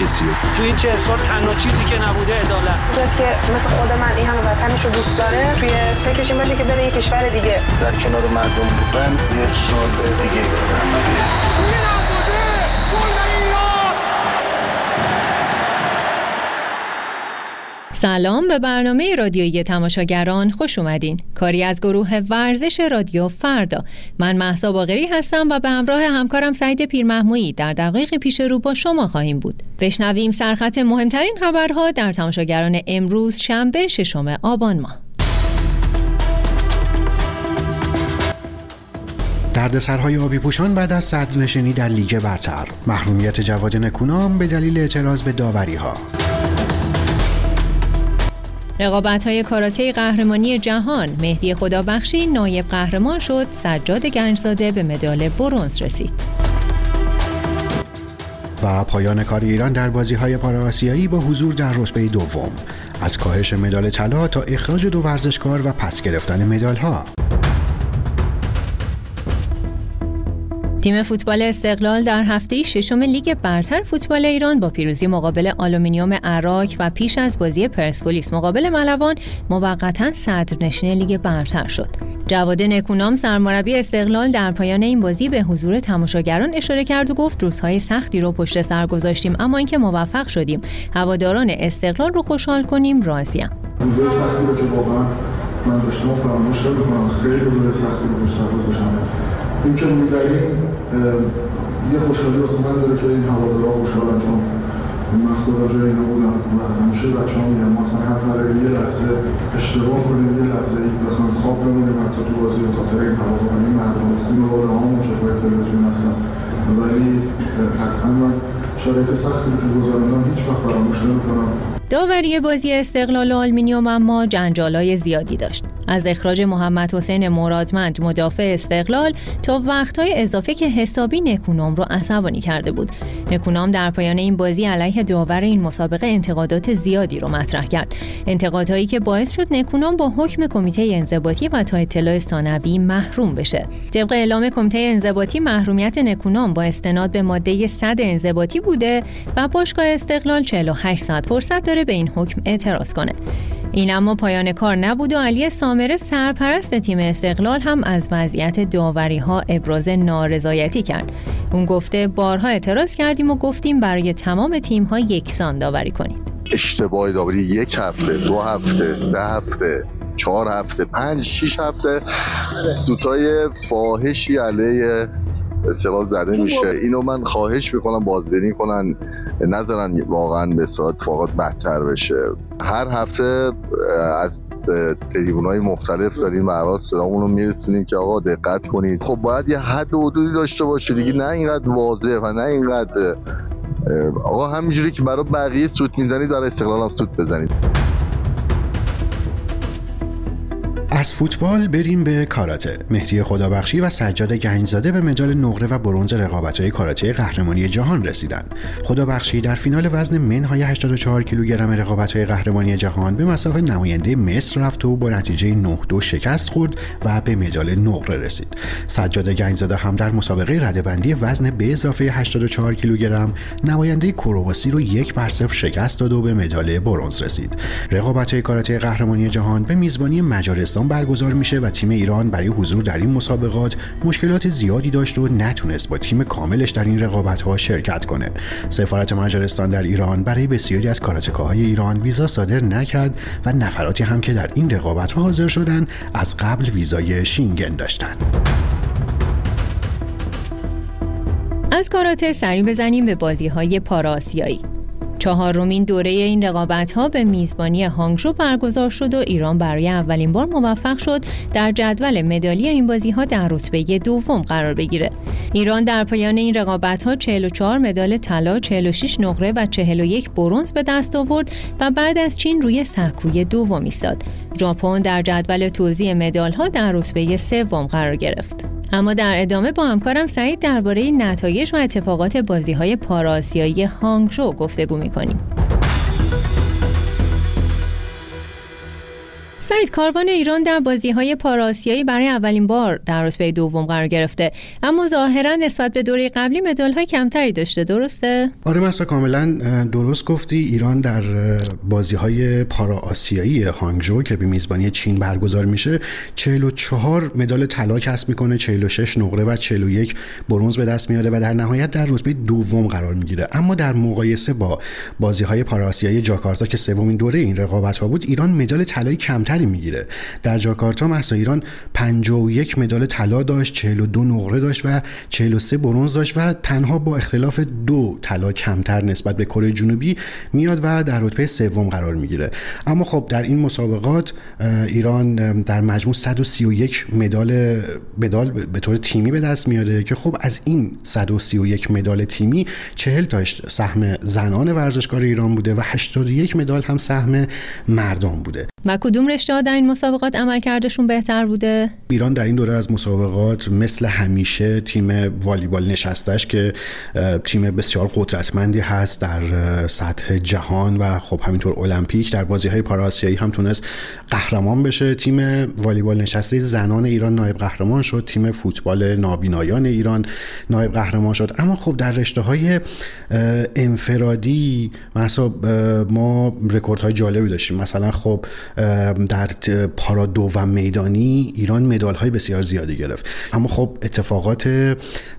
کسی تو این چه سال تنها چیزی که نبوده عدالت. که مثل خود من این همه وطنش رو دوست داره توی فکرش این باشه که بره یه کشور دیگه. در کنار مردم بودن یه سال دیگه. سلام به برنامه رادیویی تماشاگران خوش اومدین. کاری از گروه ورزش رادیو فردا. من محسا باغری هستم و به همراه همکارم سعید پیرمحمویی در دقایق پیش رو با شما خواهیم بود. بشنویم سرخط مهمترین خبرها در تماشاگران امروز شنبه ششم آبان ماه. دردسرهای آبی پوشان بعد از صدرنشینی در لیگ برتر. محرومیت جواد نکونام به دلیل اعتراض به داوری ها رقابت های کاراته قهرمانی جهان مهدی خدابخشی نایب قهرمان شد سجاد گنجزاده به مدال برونز رسید. و پایان کار ایران در بازی های پاراسیایی با حضور در رتبه دوم. از کاهش مدال طلا تا اخراج دو ورزشکار و پس گرفتن مدال ها تیم فوتبال استقلال در هفته ششم لیگ برتر فوتبال ایران با پیروزی مقابل آلومینیوم اراک و پیش از بازی پرسپولیس مقابل ملوان موقتا صدرنشین لیگ برتر شد. جواد نکونام سرمربی استقلال در پایان این بازی به حضور تماشاگران اشاره کرد و گفت روزهای سختی رو پشت سر گذاشتیم اما اینکه موفق شدیم هواداران استقلال رو خوشحال کنیم راضیم. من داشتم فراموش خیلی روزهای سختی رو پشت سر این که می‌بریم یه خوشحالی واسه من داره که این هوادارا خوشحالن چون من خدا جای اینا بودم و همیشه بچه ها میگم ما اصلا نداریم یه لحظه اشتباه کنیم یه لحظه ای بخوایم خواب بمونیم حتی تو بازی به خاطر این هوادارا. این مردم خون والا هامون که باید تلویزیون هستن. ولی قطعا من شرایط سختی که گذراندم. هیچ وقت فراموش نمی‌کنم. داوری بازی استقلال و آلمینیوم اما جنجالای زیادی داشت. از اخراج محمد حسین مرادمند مدافع استقلال تا وقتهای اضافه که حسابی نکونام رو عصبانی کرده بود. نکونام در پایان این بازی علیه داور این مسابقه انتقادات زیادی رو مطرح کرد. انتقادهایی که باعث شد نکونام با حکم کمیته انضباطی و تا اطلاع ثانوی محروم بشه. طبق اعلام کمیته انضباطی محرومیت نکونام با استناد به ماده 100 انضباطی بوده و باشگاه استقلال 48 ساعت فرصت داره به این حکم اعتراض کنه. این اما پایان کار نبود و علی سامره سرپرست تیم استقلال هم از وضعیت داوری ها ابراز نارضایتی کرد. اون گفته بارها اعتراض کردیم و گفتیم برای تمام تیم ها یکسان داوری کنید. اشتباه داوری یک هفته دو هفته سه هفته چهار هفته پنج شیش هفته. سوتای فاحشی علیه استقلال زده میشه. اینو من خواهش می‌کنم بازبینی کنن. نذارن واقعا به اتفاقات بدتر بشه. هر هفته از های مختلف داریم برات صدامون رو میرسونیم که آقا دقت کنید. خب باید یه حد و حدودی داشته باشه دیگه. نه اینقدر واضح و نه اینقدر آقا همینجوری که برای بقیه سوت می‌زنید در استقلال هم سوت بزنید. از فوتبال بریم به کاراته. مهدی خدابخشی و سجاد گنجزاده به مدال نقره و برنز رقابت‌های کاراته قهرمانی جهان رسیدند خدابخشی در فینال وزن منهای 84 کیلوگرم رقابت‌های قهرمانی جهان به مسافه نماینده مصر رفت و با نتیجه 9 دو شکست خورد و به مدال نقره رسید. سجاد گنجزاده هم در مسابقه ردبندی وزن به اضافه 84 کیلوگرم نماینده کرواسی رو یک بر صفر شکست داد و به مدال برنز رسید. رقابت‌های کاراته قهرمانی جهان به میزبانی مجارستان برگزار میشه و تیم ایران برای حضور در این مسابقات مشکلات زیادی داشت و نتونست با تیم کاملش در این رقابت ها شرکت کنه. سفارت مجارستان در ایران برای بسیاری از کاراتکاهای ایران ویزا صادر نکرد و نفراتی هم که در این رقابت ها حاضر شدن از قبل ویزای شینگن داشتن. از کاراته سری بزنیم به بازی های پاراسیایی چهارمین دوره این رقابت ها به میزبانی هانگشو برگزار شد و ایران برای اولین بار موفق شد در جدول مدالی این بازی ها در رتبه دوم قرار بگیره. ایران در پایان این رقابت ها 44 مدال طلا، 46 نقره و 41 برنز به دست آورد و بعد از چین روی سکوی دوم ایستاد. ژاپن در جدول توزیع مدال ها در رتبه سوم قرار گرفت. اما در ادامه با همکارم سعید درباره نتایج و اتفاقات بازی های پاراسیایی هانگشو گفتگو می‌کنیم. سعید کاروان ایران در بازی های پاراسیایی برای اولین بار در رتبه دوم قرار گرفته. اما ظاهرا نسبت به دوره قبلی مدال های کمتری داشته. درسته؟ آره مثلا کاملا درست گفتی. ایران در بازی های پارا آسیایی هانگجو که به میزبانی چین برگزار میشه 44 مدال طلا کسب می‌کنه 46 نقره و 41 برنز به دست میاره و در نهایت در رتبه دوم قرار می‌گیره. اما در مقایسه با بازی های پارا آسیایی جاکارتا که سومین دوره این رقابت ها بود ایران مدال طلایی کمتری می‌گیره. در جاکارتا مثلا ایران 51 مدال طلا داشت 42 نقره داشت و 43 برنز داشت و تنها با اختلاف دو طلا کمتر نسبت به کره جنوبی میاد و در رتبه سوم قرار می‌گیره. اما خب در این مسابقات ایران در مجموع 131 مدال مدال به طور تیمی به دست میاره که خب از این 131 مدال تیمی 40 تاش سهم زنان ورزشکار ایران بوده و 81 مدال هم سهم مردان بوده. و کدوم رشته در این مسابقات عملکردشون بهتر بوده؟ ایران در این دوره از مسابقات مثل همیشه تیم والیبال نشستش که تیم بسیار قدرتمندی هست در سطح جهان و خب همینطور المپیک در بازی های پاراسیایی هم تونست قهرمان بشه. تیم والیبال نشسته زنان ایران نایب قهرمان شد تیم فوتبال نابینایان ایران نایب قهرمان شد. اما خب در رشته های انفرادی مثلا ما رکورد های جالبی داشتیم. مثلا خب در پارا دو و میدانی ایران مدال های بسیار زیادی گرفت. اما خب اتفاقات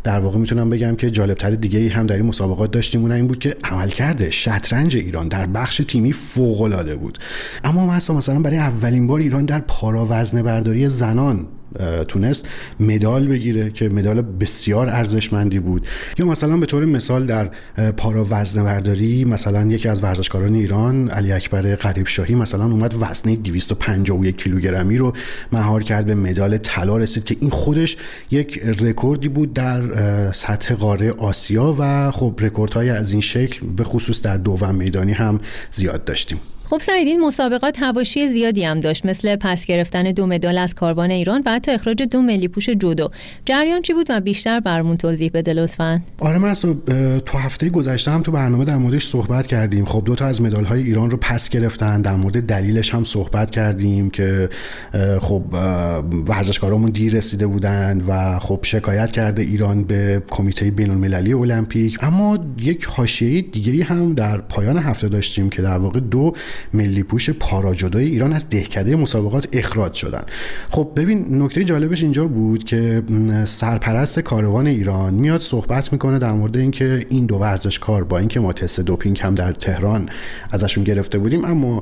در واقع می‌تونم بگم که جالبتر دیگه ای هم در این مسابقات داشتیم اون این بود که عملکرد شطرنج ایران در بخش تیمی فوق العاده بود. اما مثلا برای اولین بار ایران در پارا وزنه برداری زنان تونست مدال بگیره که مدال بسیار ارزشمندی بود. یا مثلا به طور مثال در پارا وزنه برداری مثلا یکی از ورزشکاران ایران علی اکبر غریب شاهی مثلا اومد وزنه 251 کیلوگرمی رو مهار کرد به مدال طلا رسید که این خودش یک رکوردی بود در سطح قاره آسیا و خب رکوردهای از این شکل به خصوص در دو و میدانی هم زیاد داشتیم. خب سعید این مسابقات حواشی زیادی هم داشت مثل پس گرفتن دو مدال از کاروان ایران و حتی اخراج دو ملی پوش جودو. جریان چی بود و بیشتر برمون توضیح بده لطفا؟ آره من تو هفته گذشته هم تو برنامه در موردش صحبت کردیم. خب دو تا از مدال های ایران رو پس گرفتن در مورد دلیلش هم صحبت کردیم که خب ورزشکارامون دیر رسیده بودند و خب شکایت کرده ایران به کمیته بین المللی المپیک. اما یک حاشیه دیگه هم در پایان هفته داشتیم که در واقع دو ملی پوش پاراجدای ایران از دهکده مسابقات اخراج شدن. خب ببین نکته جالبش اینجا بود که سرپرست کاروان ایران میاد صحبت می‌کنه در مورد اینکه این دو ورزشکار با اینکه ما تست دوپینگ هم در تهران ازشون گرفته بودیم اما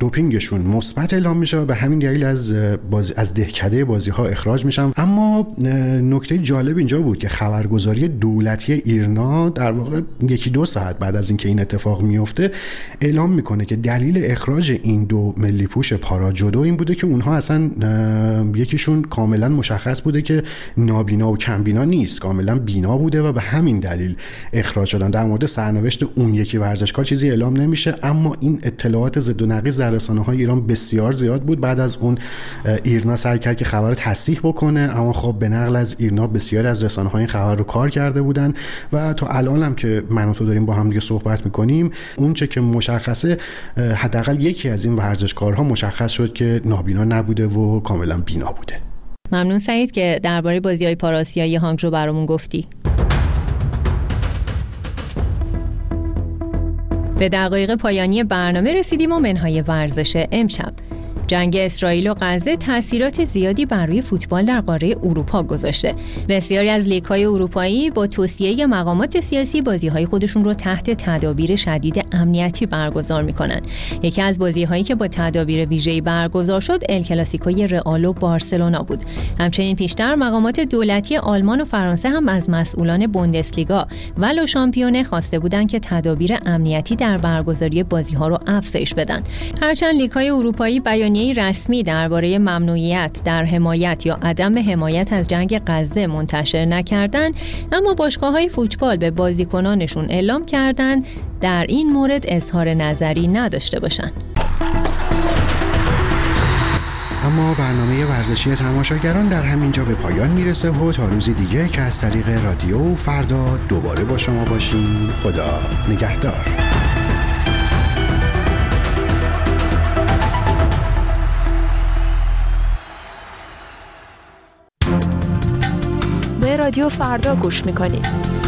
دوپینگشون مثبت اعلام میشه و به همین دلیل از بازی از دهکده بازی ها اخراج میشن. اما نکته جالب اینجا بود که خبرگزاری دولتی ایرنا در واقع یکی دو ساعت بعد از اینکه این اتفاق میفته اعلام می‌کنه که دلیل اخراج این دو ملی پوش پارا جدو این بوده که اونها اصلا یکیشون کاملا مشخص بوده که نابینا و کمبینا نیست کاملا بینا بوده و به همین دلیل اخراج شدن. در مورد سرنوشت اون یکی ورزشکار چیزی اعلام نمیشه اما این اطلاعات ضد و نقیض در رسانه های ایران بسیار زیاد بود. بعد از اون ایرنا سعی کرد که خبر تصحیح بکنه اما خب به نقل از ایرنا بسیار از رسانه های خبر رو کار کرده بودن. و تا الان هم که من و تو داریم با هم دیگه صحبت می‌کنیم اون چه که مشخصه حداقل یکی از این ورزشکارها مشخص شد که نابینا نبوده و کاملا بینا بوده. ممنون سعید که درباره بازی های پاراسیایی هانگ رو برامون گفتی. به دقایق پایانی برنامه رسیدیم و منهای ورزش امشب. جنگ اسرائیل و غزه تاثیرات زیادی بر روی فوتبال در قاره اروپا گذاشته. بسیاری از لیگ‌های اروپایی با توصیه مقامات سیاسی بازی‌های خودشون رو تحت تدابیر شدید امنیتی برگزار می‌کنند. یکی از بازی‌هایی که با تدابیر ویژه‌ای برگزار شد ال کلاسیکوی رئال و بارسلونا بود. همچنین پیشتر مقامات دولتی آلمان و فرانسه هم از مسئولان بوندسلیگا و لو شامپیونه خواسته بودند که تدابیر امنیتی در برگزاری بازی‌ها رو افزایش بدن. هرچند لیگ‌های اروپایی بیان بیانیه رسمی درباره ممنوعیت در حمایت یا عدم حمایت از جنگ غزه منتشر نکردند اما باشگاه های فوتبال به بازیکنانشون اعلام کردند در این مورد اظهار نظری نداشته باشند. اما برنامه ورزشی تماشاگران در همین جا به پایان می‌رسه و تا روزی دیگه که از طریق رادیو فردا دوباره با شما باشیم. خدا نگهدار. رادیو فردا گوش می‌کنید.